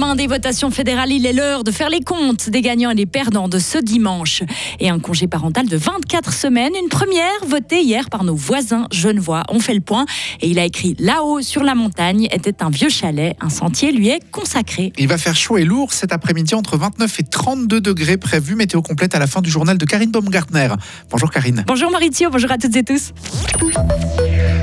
lendemain des votations fédérales, il est l'heure de faire les comptes des gagnants et des perdants de ce dimanche. Et un congé parental de 24 semaines, une première votée hier par nos voisins genevois. On fait le point et il a écrit là-haut sur la montagne était un vieux chalet. Un sentier lui est consacré. Il va faire chaud et lourd cet après-midi entre 29 et 32 degrés prévus. Météo complète à la fin du journal de Karine Baumgartner. Bonjour Karine. Bonjour Maurizio, bonjour à toutes et tous.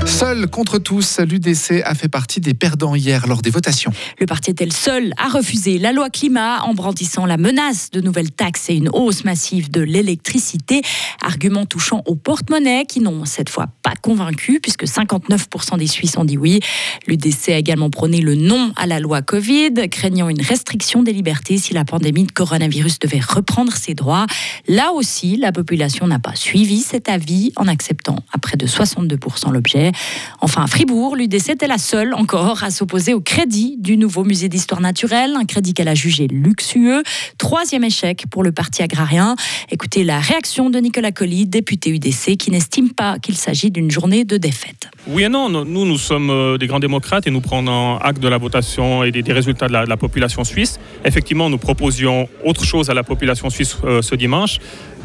Seul contre tous, l'UDC a fait partie des perdants hier lors des votations. Le parti était le seul à refuser la loi climat en brandissant la menace de nouvelles taxes et une hausse massive de l'électricité, argument touchant aux porte-monnaies qui n'ont cette fois pas convaincu puisque 59% des Suisses ont dit oui. L'UDC a également prôné le non à la loi Covid, craignant une restriction des libertés si la pandémie de coronavirus devait reprendre ses droits. Là aussi, la population n'a pas suivi cet avis en acceptant à près de 62% l'objet. Enfin, à Fribourg, l'UDC était la seule encore à s'opposer au crédit du nouveau musée d'histoire naturelle, un crédit qu'elle a jugé luxueux. Troisième échec pour le parti agrarien. Écoutez la réaction de Nicolas Colli, député UDC, qui n'estime pas qu'il s'agit d'une journée de défaite. Oui et non, nous, nous sommes euh, des grands démocrates et nous prenons acte de la votation et des, résultats de la, population suisse. Effectivement, nous proposions autre chose à la population suisse euh, ce dimanche.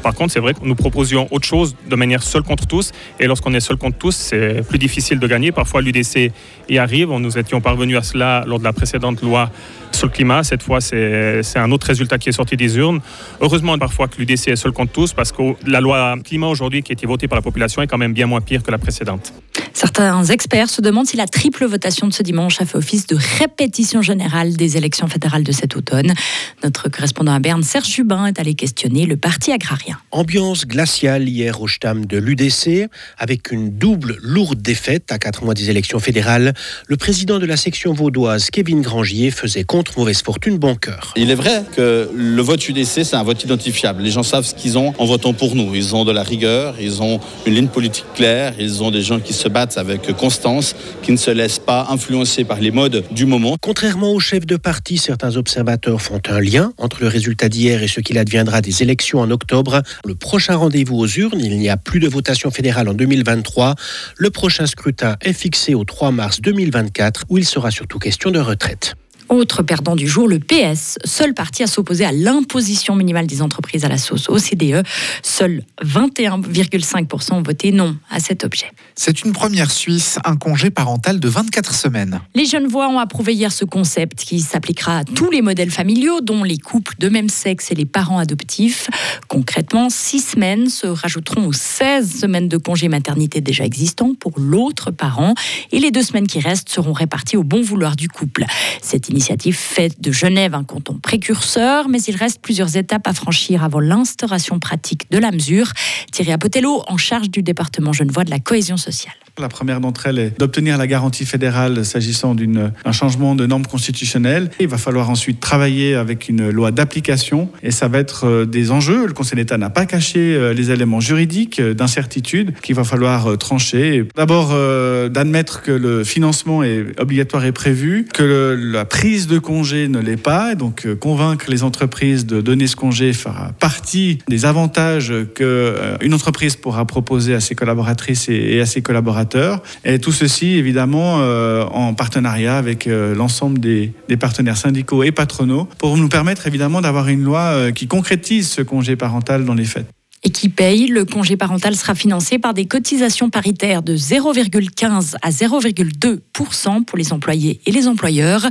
Par contre, c'est vrai que nous proposions autre chose de manière seule contre tous. Et lorsqu'on est seul contre tous, c'est plus difficile de gagner. Parfois, l'UDC y arrive. Nous étions parvenus à cela lors de la précédente loi sur le climat. Cette fois, c'est un autre résultat qui est sorti des urnes. Heureusement, parfois, que l'UDC est seul contre tous parce que la loi climat aujourd'hui qui a été votée par la population est quand même bien moins pire que la précédente. Certains experts se demandent si la triple votation de ce dimanche a fait office de répétition générale des élections fédérales de cet automne. Notre correspondant à Berne, Serge Jubin, est allé questionner le parti agrarien. Ambiance glaciale hier au Stam de l'UDC, avec une double lourde défaite à quatre mois des élections fédérales. Le président de la section vaudoise, Kevin Grangier, faisait contre mauvaise fortune bon cœur. Il est vrai que le vote UDC, c'est un vote identifiable. Les gens savent ce qu'ils ont en votant pour nous. Ils ont de la rigueur, ils ont une ligne politique claire, ils ont des gens qui se battent avec constance, qui ne se laisse pas influencer par les modes du moment. Contrairement au chef de parti, certains observateurs font un lien entre le résultat d'hier et ce qu'il adviendra des élections en octobre. Le prochain rendez-vous aux urnes, il n'y a plus de votation fédérale en 2023. Le prochain scrutin est fixé au 3 mars 2024 où il sera surtout question de retraite. Autre perdant du jour, le PS, seul parti à s'opposer à l'imposition minimale des entreprises à la sauce OCDE. Seuls 21,5% ont voté non à cet objet. C'est une première Suisse, un congé parental de 24 semaines. Les jeunes voix ont approuvé hier ce concept qui s'appliquera à tous les modèles familiaux, dont les couples de même sexe et les parents adoptifs. Concrètement, 6 semaines se rajouteront aux 16 semaines de congé maternité déjà existants pour l'autre parent et les deux semaines qui restent seront réparties au bon vouloir du couple. Cette initiative fait de Genève un canton précurseur, mais il reste plusieurs étapes à franchir avant l'instauration pratique de la mesure. Thierry Apotello, en charge du département genevois de la cohésion sociale. La première d'entre elles est d'obtenir la garantie fédérale s'agissant d'un changement de normes constitutionnelles. Il va falloir ensuite travailler avec une loi d'application et ça va être euh, des enjeux. Le Conseil d'État n'a pas caché euh, les éléments juridiques euh, d'incertitude qu'il va falloir trancher. D'abord, d'admettre que le financement est obligatoire et prévu, que la prise de congé ne l'est pas, donc convaincre les entreprises de donner ce congé fera partie des avantages qu'une entreprise pourra proposer à ses collaboratrices et à ses collaborateurs. Et tout ceci, évidemment, euh, en partenariat avec euh, l'ensemble des, partenaires syndicaux et patronaux, pour nous permettre, évidemment, d'avoir une loi euh, qui concrétise ce congé parental dans les faits et qui paye. Le congé parental sera financé par des cotisations paritaires de 0,15 à 0,2% pour les employés et les employeurs.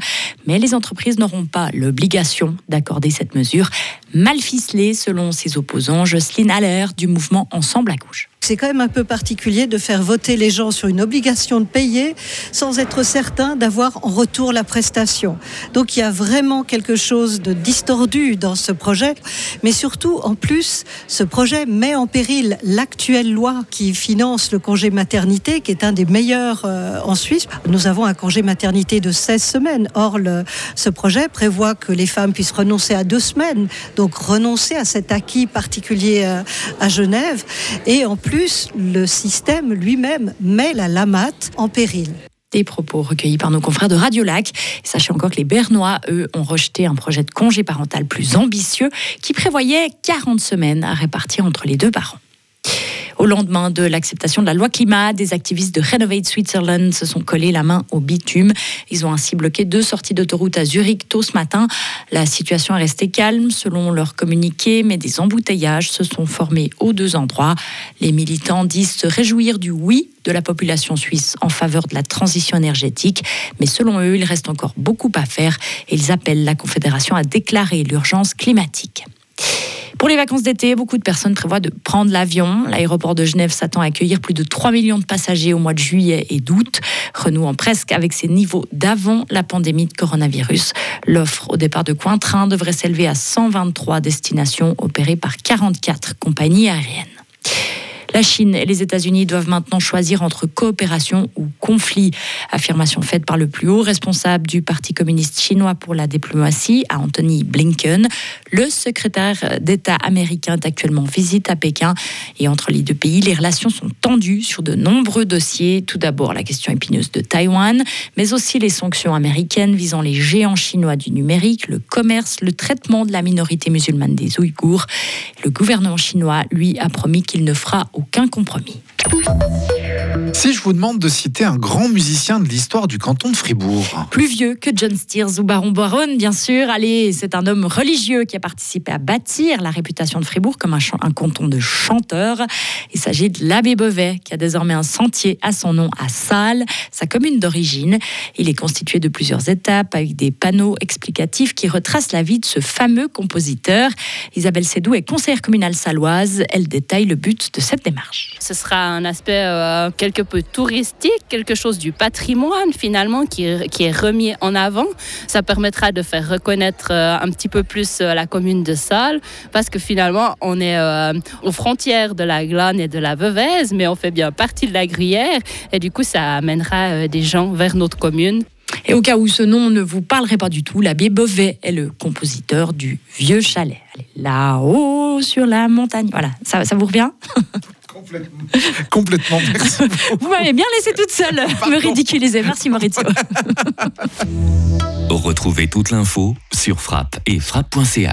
Mais les entreprises n'auront pas l'obligation d'accorder cette mesure. Mal ficelée, selon ses opposants, Jocelyne Haller du mouvement Ensemble à gauche. C'est quand même un peu particulier de faire voter les gens sur une obligation de payer sans être certain d'avoir en retour la prestation. Donc il y a vraiment quelque chose de distordu dans ce projet. Mais surtout, en plus, ce projet met en péril l'actuelle loi qui finance le congé maternité, qui est un des meilleurs euh, en Suisse. Nous avons un congé maternité de 16 semaines. Or, ce projet prévoit que les femmes puissent renoncer à deux semaines, donc renoncer à cet acquis particulier euh, à Genève. Et en plus, plus, le système lui-même met la LAMAT en péril. Des propos recueillis par nos confrères de Radio Lac. Sachez encore que les Bernois, eux, ont rejeté un projet de congé parental plus ambitieux qui prévoyait 40 semaines à répartir entre les deux parents. Au lendemain de l'acceptation de la loi climat, des activistes de Renovate Switzerland se sont collés la main au bitume. Ils ont ainsi bloqué deux sorties d'autoroute à Zurich tôt ce matin. La situation est restée calme selon leur communiqué, mais des embouteillages se sont formés aux deux endroits. Les militants disent se réjouir du oui de la population suisse en faveur de la transition énergétique, mais selon eux, il reste encore beaucoup à faire et ils appellent la Confédération à déclarer l'urgence climatique. Pour les vacances d'été, beaucoup de personnes prévoient de prendre l'avion. L'aéroport de Genève s'attend à accueillir plus de 3 millions de passagers au mois de juillet et d'août, renouant presque avec ses niveaux d'avant la pandémie de coronavirus. L'offre au départ de Cointrin devrait s'élever à 123 destinations opérées par 44 compagnies aériennes. La Chine et les États-Unis doivent maintenant choisir entre coopération ou conflit. Affirmation faite par le plus haut responsable du Parti communiste chinois pour la diplomatie, Anthony Blinken. Le secrétaire d'État américain est actuellement en visite à Pékin. Et entre les deux pays, les relations sont tendues sur de nombreux dossiers. Tout d'abord, la question épineuse de Taïwan, mais aussi les sanctions américaines visant les géants chinois du numérique, le commerce, le traitement de la minorité musulmane des Ouïghours. Le gouvernement chinois, lui, a promis qu'il ne fera aucun compromis. Si je vous demande de citer un grand musicien de l'histoire du canton de Fribourg. Plus vieux que John Steers ou Baron Baron, bien sûr. Allez, c'est un homme religieux qui a participé à bâtir la réputation de Fribourg comme un, un canton de chanteurs. Il s'agit de l'abbé Beauvais, qui a désormais un sentier à son nom à Salles, sa commune d'origine. Il est constitué de plusieurs étapes avec des panneaux explicatifs qui retracent la vie de ce fameux compositeur. Isabelle Sédou est conseillère communale saloise. Elle détaille le but de cette démarche. Ce sera un aspect euh, quelque peu touristique, quelque chose du patrimoine finalement qui, qui, est remis en avant. Ça permettra de faire reconnaître euh, un petit peu plus euh, la commune de Salles parce que finalement on est euh, aux frontières de la Glane et de la Veuvez, mais on fait bien partie de la Gruyère et du coup ça amènera des gens vers notre commune. Et au cas où ce nom ne vous parlerait pas du tout, l'abbé Beauvais est le compositeur du Vieux Chalet. Là-haut sur la montagne. Voilà, ça vous revient? Complètement. Complètement, merci. Vous m'avez bien laissé toute seule me ridiculiser. Merci Maurizio. Retrouvez toute l'info sur frappe et frappe.ch.